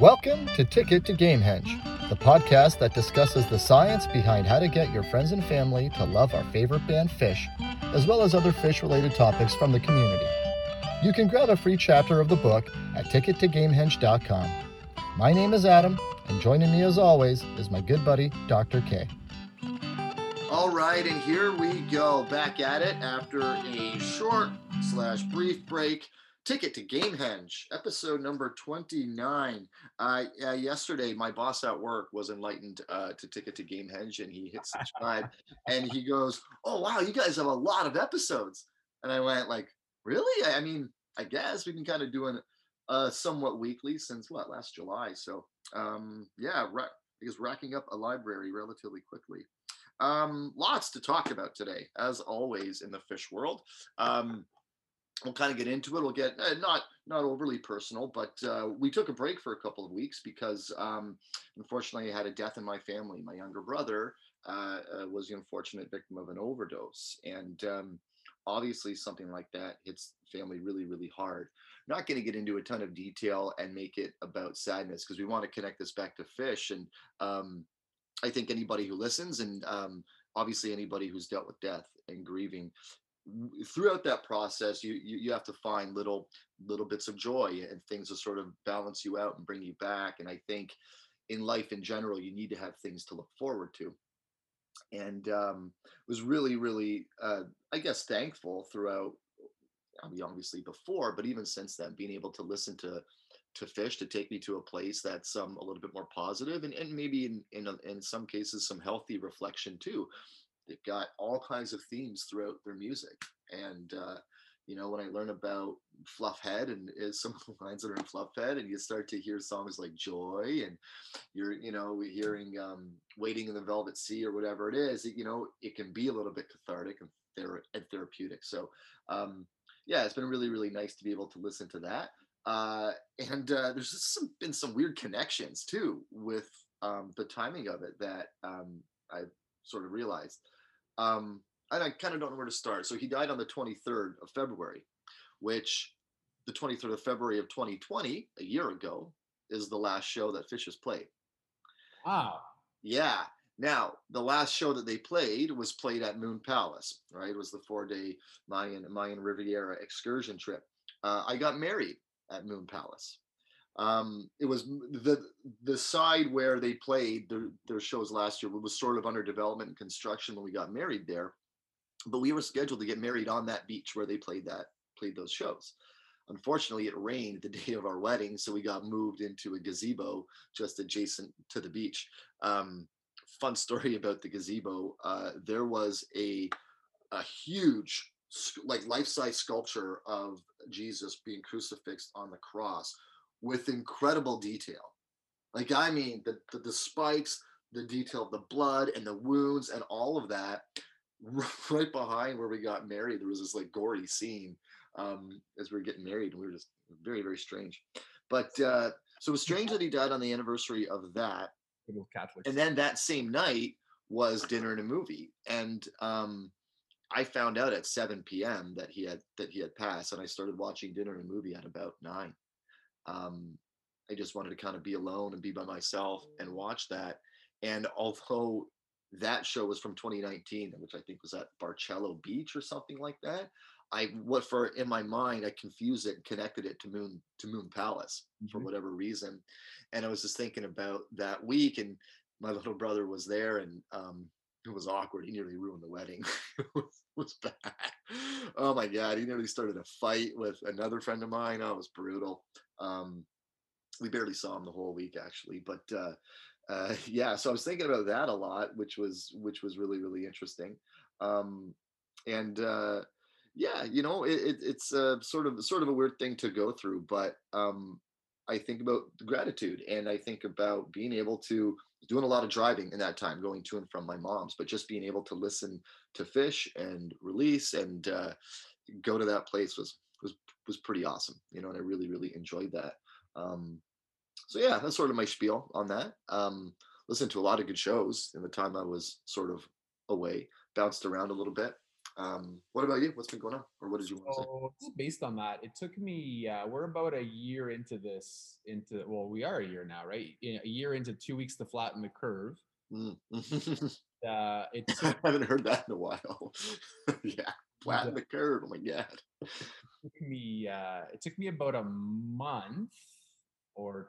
Welcome to Ticket to Gamehenge, the podcast that discusses the science behind how to get your friends and family to love our favorite band Phish, as well as other Phish related topics from the community. You can grab a free chapter of the book at tickettogamehenge.com. My name is Adam, and joining me as always is my good buddy, Dr. K. All right, and here we go back at it after a short slash brief break. Ticket to Gamehenge, episode number 29. Uh, uh, yesterday, my boss at work was enlightened uh, to Ticket to Gamehenge and he hit subscribe and he goes, Oh, wow, you guys have a lot of episodes. And I went, like, really? I mean, I guess we've been kind of doing uh, somewhat weekly since what, last July. So, um, yeah, ra- because racking up a library relatively quickly. Um, lots to talk about today, as always in the Phish world. Um, we'll kind of get into it. We'll get uh, not not overly personal, but uh, we took a break for a couple of weeks because um, unfortunately I had a death in my family. My younger brother uh, uh was the unfortunate victim of an overdose, and um, obviously something like that hits family really really hard. I'm Not going to get into a ton of detail and make it about sadness because we want to connect this back to Phish and. Um, I think anybody who listens and um, obviously anybody who's dealt with death and grieving throughout that process you, you, you have to find little little bits of joy and things to sort of balance you out and bring you back and i think in life in general you need to have things to look forward to. And um, was really really uh, i guess thankful throughout i mean obviously before but even since then being able to listen to to Phish to take me to a place that's um, a little bit more positive and, and maybe in, in, in some cases some healthy reflection too they've got all kinds of themes throughout their music. And uh, you know when i learn about fluffhead and is some of the lines that are in fluffhead and you start to hear songs like joy and you're you know hearing um, waiting in the velvet sea or whatever it is it, you know it can be a little bit cathartic and, thera- and therapeutic. So um, yeah it's been really really nice to be able to listen to that. Uh, and uh, there's just some, been some weird connections too with um, the timing of it that um, I sort of realized. Um, and I kind of don't know where to start. So he died on the 23rd of February, which the 23rd of February of 2020, a year ago, is the last show that Phish has played. Wow. Yeah. Now, the last show that they played was played at Moon Palace, right? It was the four day Mayan, Mayan Riviera excursion trip. Uh, I got married at Moon Palace. Um, it was the the side where they played their, their shows last year was sort of under development and construction when we got married there, but we were scheduled to get married on that beach where they played that played those shows. Unfortunately, it rained the day of our wedding, so we got moved into a gazebo just adjacent to the beach. Um, fun story about the gazebo: uh, there was a a huge like life-size sculpture of Jesus being crucifixed on the cross with incredible detail. Like I mean, the, the, the spikes, the detail of the blood and the wounds and all of that. Right behind where we got married, there was this like gory scene um, as we were getting married, and we were just very very strange. But uh, so it was strange that he died on the anniversary of that. Catholics. And then that same night was dinner and a movie, and um, I found out at 7 p.m. that he had that he had passed, and I started watching dinner and a movie at about nine. Um, I just wanted to kind of be alone and be by myself and watch that. And although that show was from 2019, which I think was at Barcello Beach or something like that, I what for in my mind I confused it and connected it to Moon to Moon Palace mm-hmm. for whatever reason. And I was just thinking about that week, and my little brother was there, and um, it was awkward. He nearly ruined the wedding. it was, was, bad. Oh my god, he nearly started a fight with another friend of mine. Oh, it was brutal. Um, we barely saw him the whole week actually, but uh, uh, yeah. So I was thinking about that a lot, which was which was really really interesting. Um, and uh, yeah, you know, it, it, it's a sort of sort of a weird thing to go through, but um, I think about gratitude and I think about being able to doing a lot of driving in that time, going to and from my mom's, but just being able to listen to Phish and release and uh, go to that place was was pretty awesome, you know, and I really really enjoyed that. Um, so yeah, that's sort of my spiel on that. Um, listened to a lot of good shows in the time I was sort of away, bounced around a little bit. Um, what about you? What's been going on, or what did you want to say? Based on that, it took me. Uh, we're about a year into this. Into well, we are a year now, right? A year into two weeks to flatten the curve. Mm. Uh, it I haven't heard that in a while. yeah, flatten the curve. Oh my god. Took me uh, it took me about a month or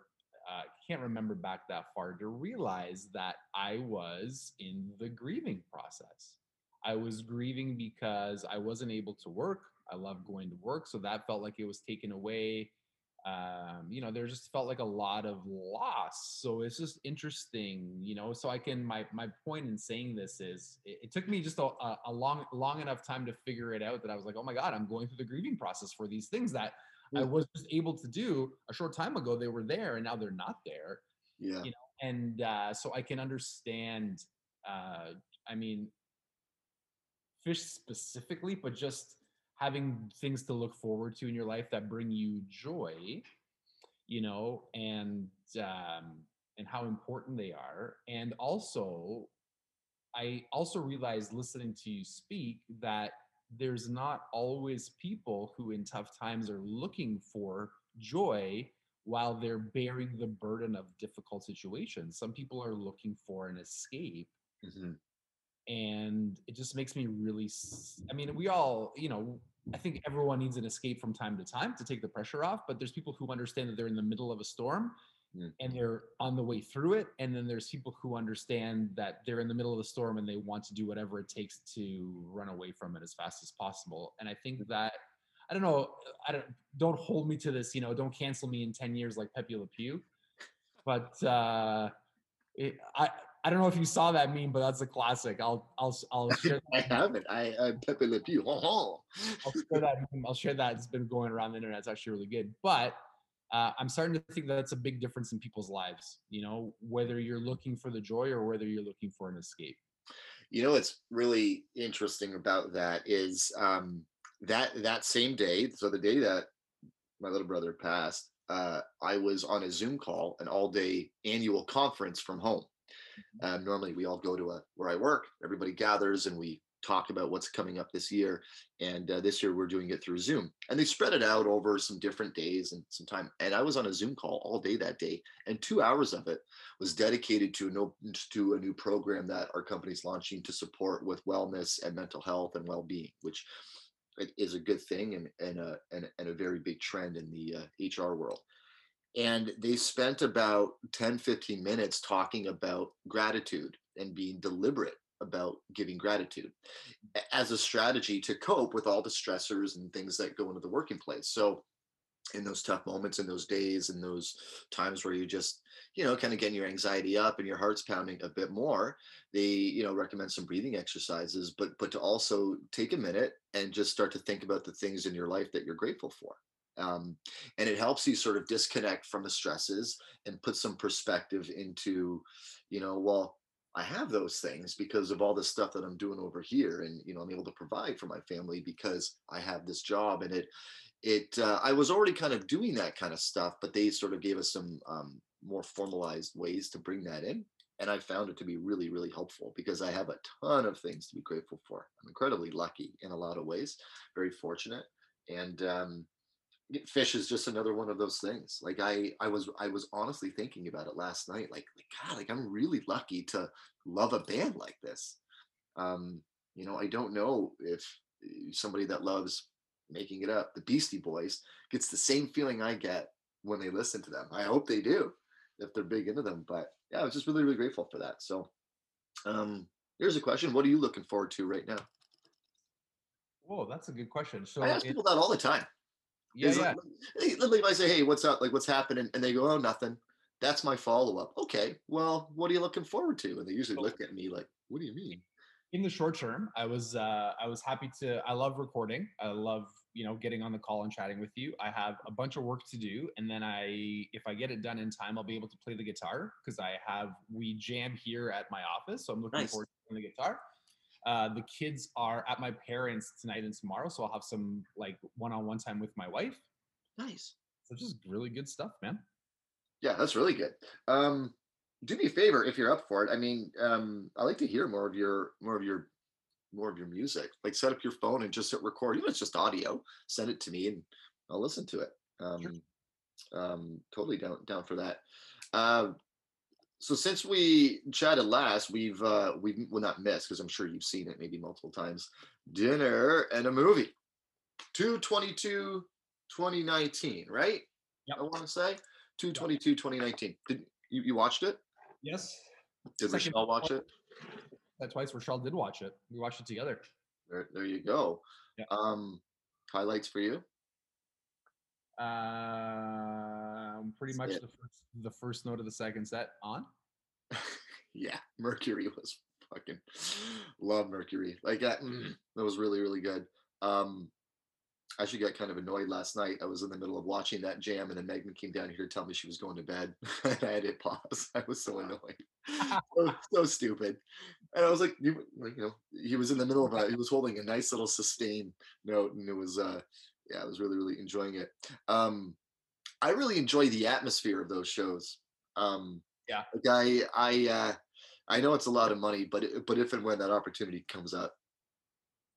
uh, can't remember back that far to realize that I was in the grieving process. I was grieving because I wasn't able to work. I love going to work, so that felt like it was taken away. Um, you know, there just felt like a lot of loss. So it's just interesting, you know. So I can my my point in saying this is it, it took me just a, a a long long enough time to figure it out that I was like, oh my god, I'm going through the grieving process for these things that I was just able to do a short time ago. They were there and now they're not there. Yeah. You know, And uh, so I can understand, uh, I mean, Phish specifically, but just having things to look forward to in your life that bring you joy, you know, and um, and how important they are. And also, I also realized listening to you speak that there's not always people who in tough times are looking for joy while they're bearing the burden of difficult situations. Some people are looking for an escape Mhm. And it just makes me really i mean we all you know i think everyone needs an escape from time to time to take the pressure off but there's people who understand that they're in the middle of a storm Mm. and they're on the way through it and then there's people who understand that they're in the middle of the storm and they want to do whatever it takes to run away from it as fast as possible and i think that i don't know i don't don't hold me to this you know don't cancel me in 10 years like pepe le pew but uh it, i I don't know if you saw that meme, but that's a classic. I'll I'll I'll share I haven't. I I Pepe Le Pew. I'll share that. meme. I'll share that. It's been going around the internet. It's actually really good. But uh, I'm starting to think that that's a big difference in people's lives. You know, whether you're looking for the joy or whether you're looking for an escape. You know what's really interesting about that is um, that that same day. So the day that my little brother passed, uh, I was on a Zoom call, an all-day annual conference from home. Um, normally, we all go to a where I work. Everybody gathers and we talk about what's coming up this year. And uh, this year we're doing it through Zoom. And they spread it out over some different days and some time. And I was on a Zoom call all day that day, and two hours of it was dedicated to no to a new program that our company's launching to support with wellness and mental health and well-being, which is a good thing and and a and, a- and a very big trend in the uh, HR world. And they spent about 10, 15 minutes talking about gratitude and being deliberate about giving gratitude as a strategy to cope with all the stressors and things that go into the working place. So in those tough moments in those days and those times where you just you know kind of getting your anxiety up and your heart's pounding a bit more they you know recommend some breathing exercises but but to also take a minute and just start to think about the things in your life that you're grateful for um, and it helps you sort of disconnect from the stresses and put some perspective into you know well i have those things because of all the stuff that i'm doing over here and you know i'm able to provide for my family because i have this job. And it it uh, i was already kind of doing that kind of stuff but they sort of gave us some um, more formalized ways to bring that in and i found it to be really really helpful because i have a ton of things to be grateful for. I'm incredibly lucky in a lot of ways very fortunate and um, Phish is just another one of those things like i i was i was honestly thinking about it last night like, like god like i'm really lucky to love a band like this. Um you know i don't know if uh, somebody that loves making it up the beastie boys gets the same feeling i get when they listen to them. I hope they do if they're big into them but yeah i was just really really grateful for that. So um here's a question what are you looking forward to right now? Whoa, that's a good question. So i ask people that all the time yeah, yeah. like- like if I say, "Hey, what's up? Like, what's happening?" and they go, "Oh, nothing." That's my follow up. Okay, well, what are you looking forward to? And they usually look at me like, "What do you mean?" in the short term i was uh, i was happy to i love recording i love you know getting on the call and chatting with you i have a bunch of work to do and then i if i get it done in time i'll be able to play the guitar because i have we jam here at my office so i'm looking Nice. forward to playing the guitar uh, the kids are at my parents tonight and tomorrow so i'll have some like one-on-one time with my wife Nice. so just really good stuff man Yeah, that's really good. Um, do me a favor if you're up for it. I mean, um, I like to hear more of your more of your more of your music. Like set up your phone and just hit record. Even if it's just audio, send it to me and I'll listen to it. Um, Sure. um, totally down down for that. Uh, so since we chatted last, we've uh, we've well not missed because I'm sure you've seen it maybe multiple times. Dinner and a movie. 222 2019, right? Yep. I want to say 222 2019. Did you, you watched it? Yes. Did Second- Rochelle watch it? That twice Rochelle did watch it. We watched it together. There, there you go. Yeah. Um, highlights for you. Um, pretty That's much it. the first, the first note of the second set on. yeah, Mercury was fucking love Mercury. Like that, that was really really good. Um, I actually got kind of annoyed last night. I was in the middle of watching that jam, and then Megan came down here to tell me she was going to bed. and I had to pause. I was so annoyed, so, so stupid. And I was like, you, like, you know, he was in the middle of a, he was holding a nice little sustain note, and it was, uh, yeah, I was really really enjoying it. Um, I really enjoy the atmosphere of those shows. Um, Yeah. like I, I, uh, I know it's a lot of money, but it, but if and when that opportunity comes up,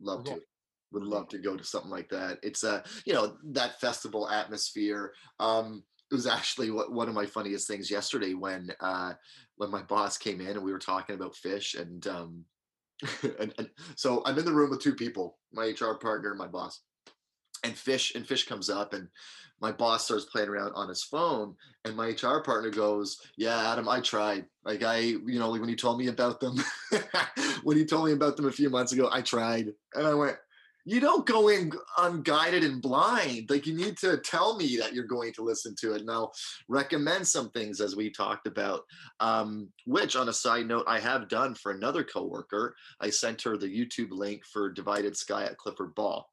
love We'll to. Would love to go to something like that. It's uh, you know, that festival atmosphere. Um, it was actually what, one of my funniest things yesterday when uh when my boss came in and we were talking about Phish and um and, and so I'm in the room with two people, my HR partner and my boss. And Phish and Phish comes up and my boss starts playing around on his phone and my HR partner goes, "Yeah, Adam, I tried. Like I, you know, like when you told me about them, when you told me about them a few months ago, I tried." And I went, "You don't go in unguided and blind. Like you need to tell me that you're going to listen to it." And I'll recommend some things as we talked about. Um, which, on a side note, I have done for another coworker. I sent her the YouTube link for Divided Sky at Clifford Ball,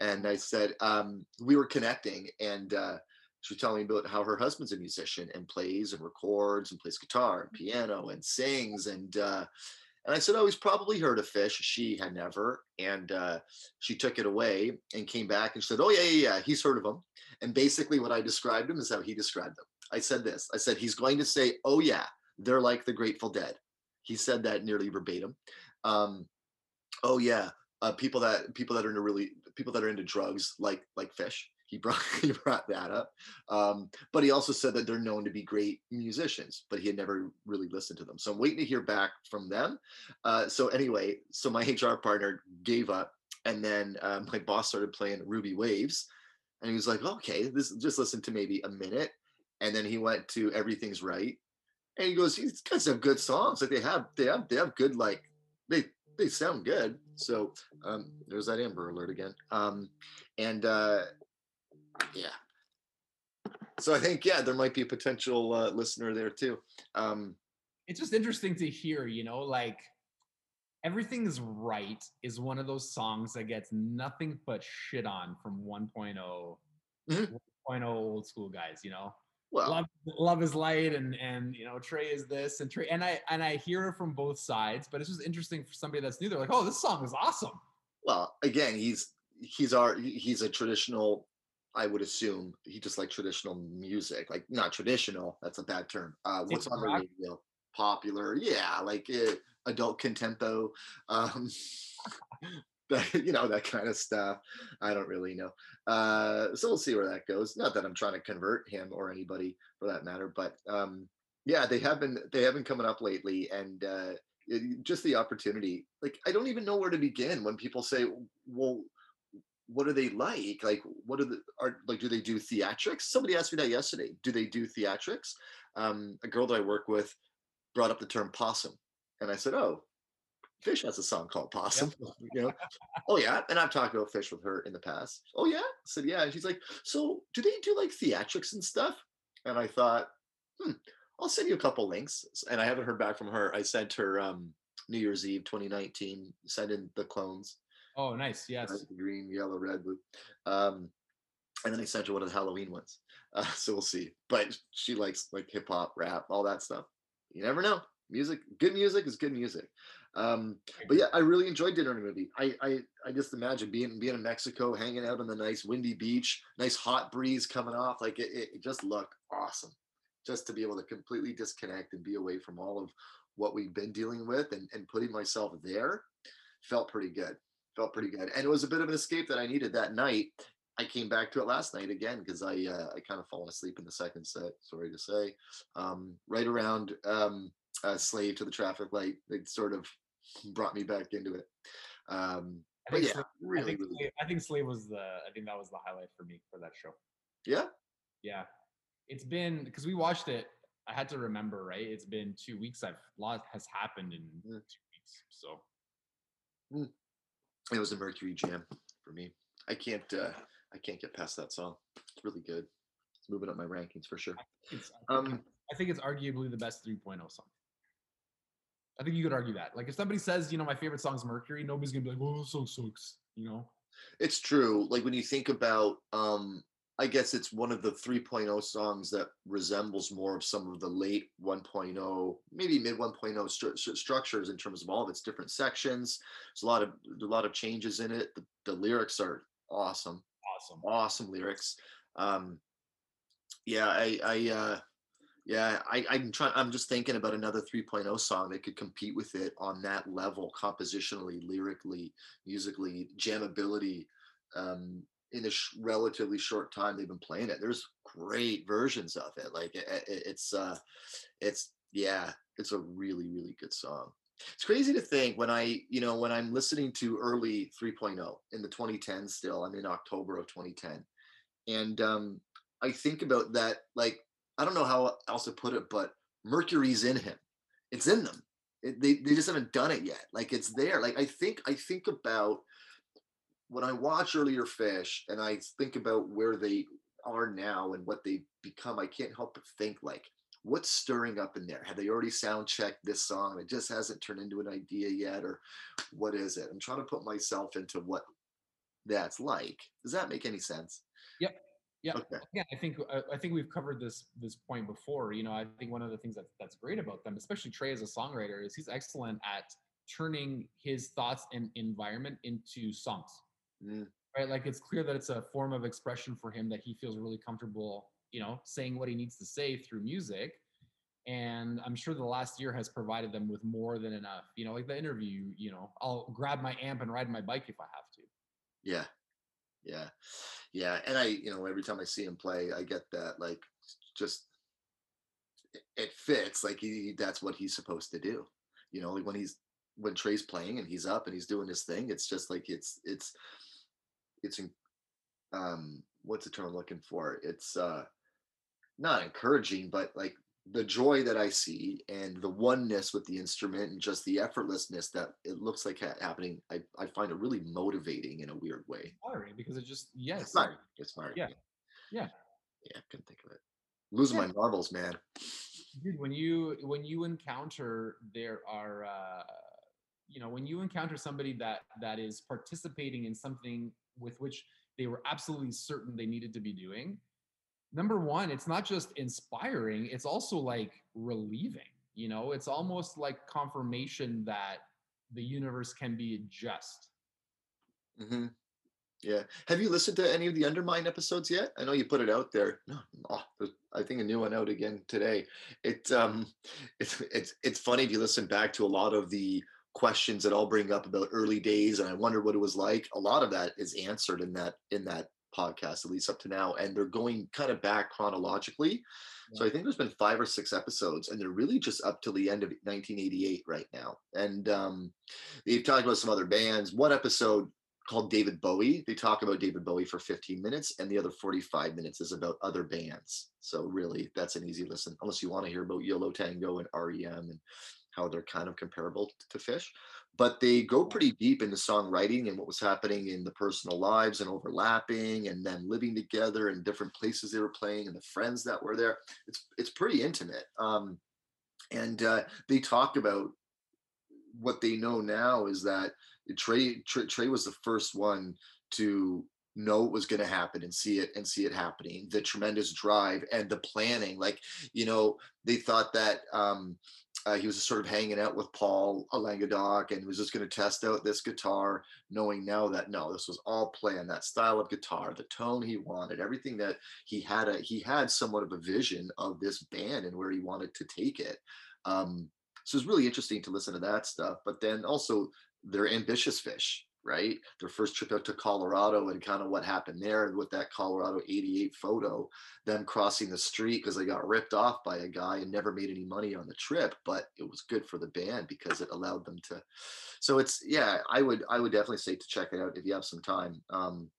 and I said um, we were connecting and. Uh, she was telling me about how her husband's a musician and plays and records and plays guitar and piano and sings and uh, and I said, "Oh, he's probably heard of Phish." She had never, and uh, she took it away and came back and said, "Oh yeah, yeah, yeah, he's heard of them." And basically, what I described him is how he described them. I said this. I said he's going to say, "Oh yeah, they're like the Grateful Dead." He said that nearly verbatim. Um, oh yeah, uh, people that people that are in a really people that are into drugs like like Phish. He brought he brought that up. Um, but he also said that they're known to be great musicians, but he had never really listened to them. So I'm waiting to hear back from them. Uh, so anyway, so my HR partner gave up, and then um, my boss started playing Ruby Waves, and he was like, "Okay, this just listen to maybe a minute," and then he went to Everything's Right, and he goes, "These guys have good songs. Like they have they have they have good like they." They sound good. So um, there's that Amber Alert again. Um, and uh, yeah, so I think yeah, there might be a potential uh, listener there too. Um, It's just interesting to hear, you know, like Everything is right is one of those songs that gets nothing but shit on from 1.0 Mhm. 1.0 old school guys, you know. Well, love love is light and and you know trey is this and trey and i and i hear it from both sides but it's just interesting for somebody that's new they're like oh this song is awesome well, again, he's he's our he's a traditional. I would assume he just like traditional music, like not traditional. That's a bad term. Uh, what's on the radio? Popular, yeah, like uh, adult contempo. Um, you know that kind of stuff. I don't really know. Uh, so we'll see where that goes. Not that I'm trying to convert him or anybody for that matter, but um, yeah, they have been they have been coming up lately, and uh, it, just the opportunity. Like I don't even know where to begin when people say, "Well, what are they like? Like, what are the are like? Do they do theatrics?" Somebody asked me that yesterday. Do they do theatrics? Um, a girl that I work with brought up the term possum, and I said, "Oh." Phish has a song called Possum, you know. Oh yeah, and I've talked about Phish with her in the past. Oh yeah, I said yeah, and she's like, so do they do like theatrics and stuff? And I thought, hmm, I'll send you a couple links. And I haven't heard back from her. I sent her um, New Year's Eve 2019, sent in the clones, oh nice yes right, green, yellow, red, blue. Um, and then I sent her one of the Halloween ones. Uh, so we'll see. But she likes like hip hop, rap, all that stuff. You never know. Music, good music is good music. Um, but yeah, I really enjoyed dinner in a movie. I, I I just imagine being being in Mexico, hanging out on the nice windy beach, nice hot breeze coming off. Like it, it just looked awesome. Just to be able to completely disconnect and be away from all of what we've been dealing with and, and putting myself there felt pretty good. Felt pretty good, and it was a bit of an escape that I needed that night. I came back to it last night again because I uh, I kind of fallen asleep in the second set. Sorry to say, um, right around um, uh, "Slave to the Traffic Light," it sort of brought me back into it. Um, I but think, yeah, Slave, really, I, think really, Slave, I think Slave was the I think that was the highlight for me for that show. yeah. Yeah, it's been because we watched it. I had to remember, right? It's been two weeks. I've a lot has happened in Mm. two weeks. So It was a Mercury Jam for me. I can't uh, I can't get past that song. It's really good. It's moving up my rankings for sure. it's I think, Um, I think it's arguably the best 3.0 song. I think you could argue that. Like if somebody says, you know, my favorite song is Mercury, nobody's gonna be like, "Oh, this song sucks," you know. It's true. Like when you think about, um, I guess it's one of the 3.0 songs that resembles more of some of the late 1.0, maybe mid 1.0 stru- stru- structures in terms of all of its different sections. There's a lot of a lot of changes in it. The, the lyrics are awesome, Awesome. awesome lyrics. Um, yeah, I, I, uh, yeah, I, I'm trying. I'm just thinking about another 3.0 song that could compete with it on that level, compositionally, lyrically, musically, jamability. Um, in a sh- relatively short time they've been playing it, there's great versions of it. Like it, it- it's, uh, it's yeah, it's a really, really good song. It's crazy to think when I, you know, when I'm listening to early 3.0 in the 2010s. Still, I'm in October of 2010, and um, I think about that. Like I don't know how else to put it, but Mercury's in him. It's in them. It, they they just haven't done it yet. Like it's there. Like I think I think about when I watch earlier Phish and I think about where they are now and what they become. I can't help but think like what's stirring up in there? Have they already sound checked this song? It just hasn't turned into an idea yet, or what is it? I'm trying to put myself into what that's like. Does that make any sense? Yep. Yeah. Okay. Yeah, I think I, I think we've covered this this point before. You know, I think one of the things that that's great about them, especially Trey as a songwriter, is he's excellent at turning his thoughts and environment into songs. Mm, Right? Like it's clear that it's a form of expression for him that he feels really comfortable, you know, saying what he needs to say through music. And I'm sure the last year has provided them with more than enough. You know, like the interview, you know, I'll grab my amp and ride my bike if I have to. yeah. Yeah. Yeah. And I, you know, every time I see him play, I get that like just it- it fits. Like he that's what he's supposed to do. You know, when he's when Trey's playing and he's up and he's doing his thing, it's just like it's it's it's um what's the term I'm looking for? It's uh not encouraging, but like the joy that I see and the oneness with the instrument and just the effortlessness that it looks like ha- happening, I, I find it really motivating in a weird way. Inspiring because it just yes. It's smart. It's smart. Yeah. Yeah. Yeah, I couldn't think of it. Losing Yeah. my marbles, man. dude when you when you encounter there are uh you know when you encounter somebody that that is participating in something with which they were absolutely certain they needed to be doing number one it's not just inspiring it's also like relieving you know it's almost like confirmation that the universe can be just hmm Yeah. Have you listened to any of the Undermine episodes yet? I know you put it out there. No, oh, I think a new one out again today. It um, it's it's it's funny if you listen back to a lot of the questions that I'll bring up about early days, and I wonder what it was like. A lot of that is answered in that in that podcast, at least up to now, and they're going kind of back chronologically. So I think there's been five or six episodes, and they're really just up to the end of 1988 right now. And um, they've talked about some other bands. One episode called David Bowie. They talk about David Bowie for 15 minutes, and the other 45 minutes is about other bands. So really, that's an easy listen, unless you want to hear about Yo La Tengo and REM and how they're kind of comparable to Phish. But they go pretty deep into songwriting and what was happening in the personal lives and overlapping, and then living together and different places they were playing, and the friends that were there. It's it's pretty intimate. Um, and uh, they talk about what they know now is that Trey, Trey Trey was the first one to know what was going to happen and see it and see it happening. The tremendous drive and the planning, like you know, they thought that um, uh, he was just sort of hanging out with Paul Languedoc and was just going to test out this guitar, knowing now that no, this was all planned. That style of guitar, the tone he wanted, everything that he had a he had somewhat of a vision of this band and where he wanted to take it. Um, so it's really interesting to listen to that stuff. But then also they're ambitious Phish, right? Their first trip out to Colorado and kind of what happened there with that Colorado 88 photo, them crossing the street because they got ripped off by a guy and never made any money on the trip, but it was good for the band because it allowed them to. So it's yeah, I would I would definitely say to check it out if you have some time. Um,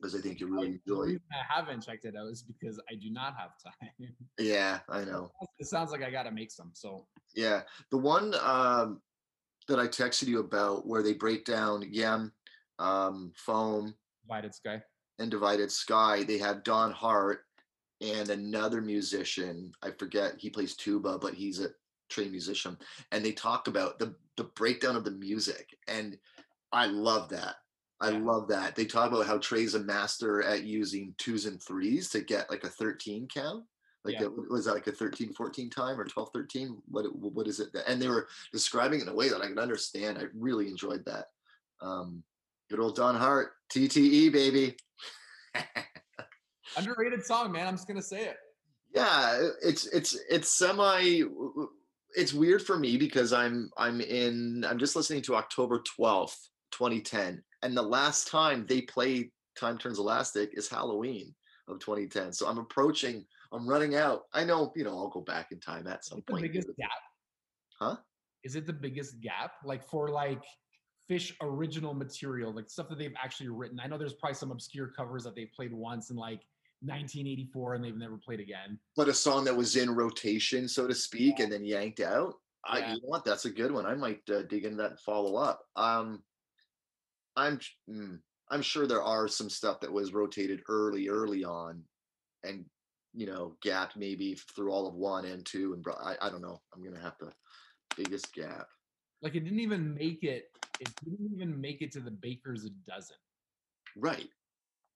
because I think you really enjoy. I haven't checked it out is because I do not have time. Yeah, I know. it sounds like I got to make some. So Yeah, the one um, that I texted you about where they break down Yem, um, Foam, divided sky. and Divided Sky, they have Don Hart and another musician. I forget he plays tuba, but he's a trained musician, and they talk about the the breakdown of the music, and I love that. I love that. They talk about how Trey's a master at using twos and threes to get like a 13 count. Like Yeah. it, was that like a 13 14 time or 12 13 what what is it and they were describing it in a way that I could understand I really enjoyed that um good old Don Hart TTE baby Underrated song, man. I'm just gonna say it. yeah it's it's it's semi it's weird for me because i'm i'm in i'm just listening to october 12th 2010 and the last time they played time turns elastic is halloween of 2010 so i'm approaching i'm running out i know you know i'll go back in time at some it the point biggest gap? Huh? Is it the biggest gap? Like for like Phish original material, like stuff that they've actually written. I know there's probably some obscure covers that they've played once in like 1984 and they've never played again. but a song that was in rotation so to speak and then yanked out i you know what that's a good one i might uh, dig into that and follow up um i'm mm, i'm sure there are some stuff that was rotated early early on and you know gapped maybe through all of one and two and I, I don't know i'm gonna have to biggest gap Like it didn't even make it. It didn't even make it to the baker's a dozen. right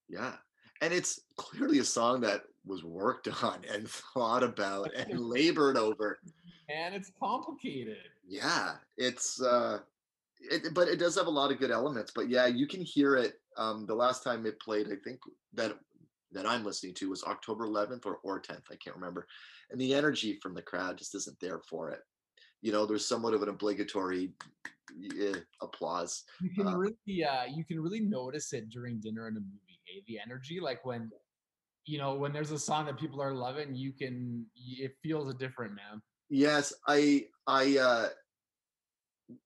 yeah and it's clearly a song that was worked on and thought about and labored over And it's complicated. yeah it's uh it, but it does have a lot of good elements but yeah you can hear it um the last time it played i think that that i'm listening to was october 11th or, or 10th i can't remember and the energy from the crowd just isn't there for it you know there's somewhat of an obligatory eh, applause You can Uh, really, uh, you can really notice it during dinner in a movie. Hey, the energy, like when, you know, when there's a song that people are loving, you can, it feels different, man. yes i i uh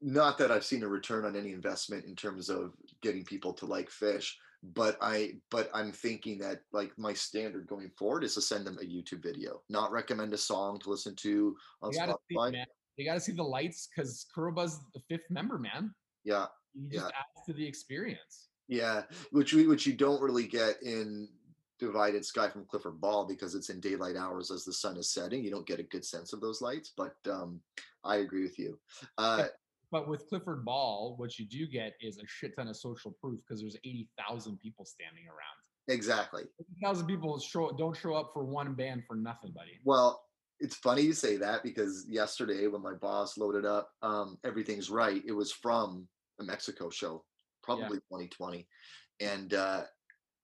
not that i've seen a return on any investment in terms of getting people to like Phish but i but i'm thinking that like my standard going forward is to send them a youtube video not recommend a song to listen to on You gotta see, spotify man. You gotta see the lights because Kuroda's the fifth member, man. yeah He just adds to the experience. yeah which we which you don't really get in divided sky from clifford ball because it's in daylight hours as the sun is setting you don't get a good sense of those lights but um i agree with you uh But with Clifford Ball, what you do get is a shit ton of social proof because there's 80,000 people standing around. exactly 80,000 people show, don't show up for one band for nothing, buddy. Well, it's funny you say that because yesterday when my boss loaded up um, Everything's Right, it was from a Mexico show, probably 2020. And uh,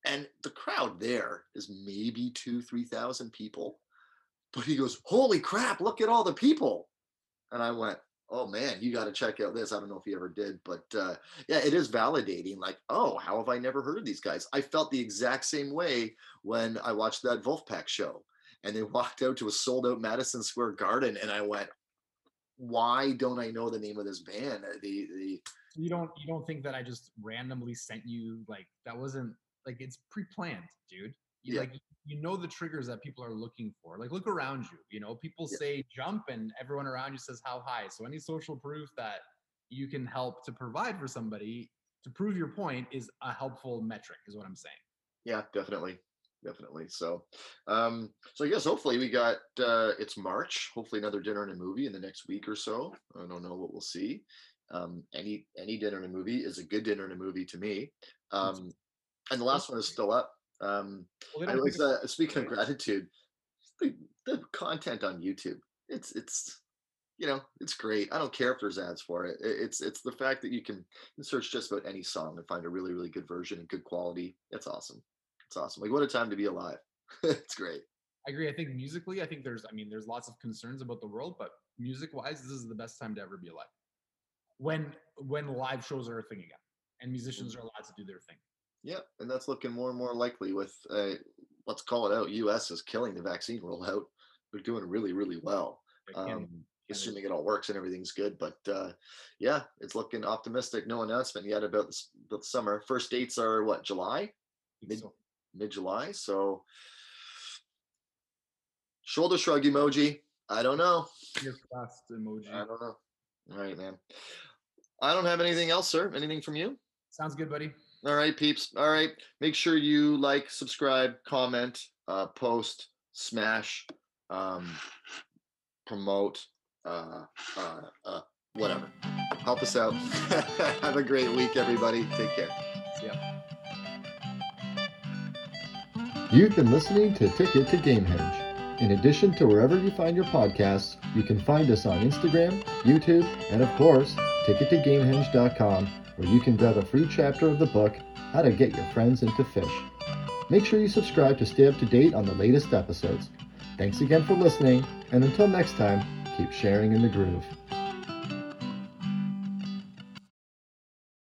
and the crowd there is maybe two, three thousand people. But he goes, Holy crap, look at all the people. And I went, Oh man, you got to check out this. I don't know if he ever did, but uh, yeah, it is validating. Like, oh, how have I never heard of these guys? I felt the exact same way when I watched that Wolfpack show and they walked out to a sold out Madison Square Garden, and I went, "Why don't I know the name of this band?" Uh, The the You don't you don't think that I just randomly sent you like that wasn't like it's pre-planned, dude. You Yeah. like you know the triggers that people are looking for. Like look around you, you know, people Yeah. say jump and everyone around you says how high. So any social proof that you can help to provide for somebody to prove your point is a helpful metric is what I'm saying. yeah, definitely, definitely. So, um, so I guess hopefully we got uh, it's March. Hopefully another dinner and a movie in the next week or so. I don't know what we'll see. Um, any any dinner and a movie is a good dinner and a movie to me. Um, and the last one is still up. Um, Well, I was uh, speaking of gratitude. The, the content on YouTube, it's it's you know it's great. I don't care if there's ads for it. It- It's it's the fact that you can search just about any song and find a really really good version and good quality. It's awesome. It's awesome. Like what a time to be alive. it's great. I agree. I think musically, I think there's, I mean, there's lots of concerns about the world, but music wise, this is the best time to ever be alive. when when live shows are a thing again and musicians are allowed to do their thing. Yeah, and that's looking more and more likely with uh, let's call it out. U.S. is killing the vaccine rollout. They're doing really, really well. Um, assuming it all works and everything's good. But uh, yeah, it's looking optimistic. No announcement yet about this, the summer. First dates are what July, mid- so. mid July. So shoulder shrug emoji. I don't know. Fingers crossed emoji. I don't know. All right, man. I don't have anything else, sir. Anything from you? Sounds good, buddy. All right, peeps. All right. Make sure you like, subscribe, comment, uh, post, smash, um, promote, uh, uh, uh, whatever. Help us out. Have a great week, everybody. Take care. See ya. You've been listening to Ticket to Gamehenge. In addition to wherever you find your podcasts, you can find us on Instagram, YouTube, and of course, tickettogamehenge.com, where you can grab a free chapter of the book, How to Get Your Friends into Phish. Make sure you subscribe to stay up to date on the latest episodes. Thanks again for listening, and until next time, keep sharing in the groove.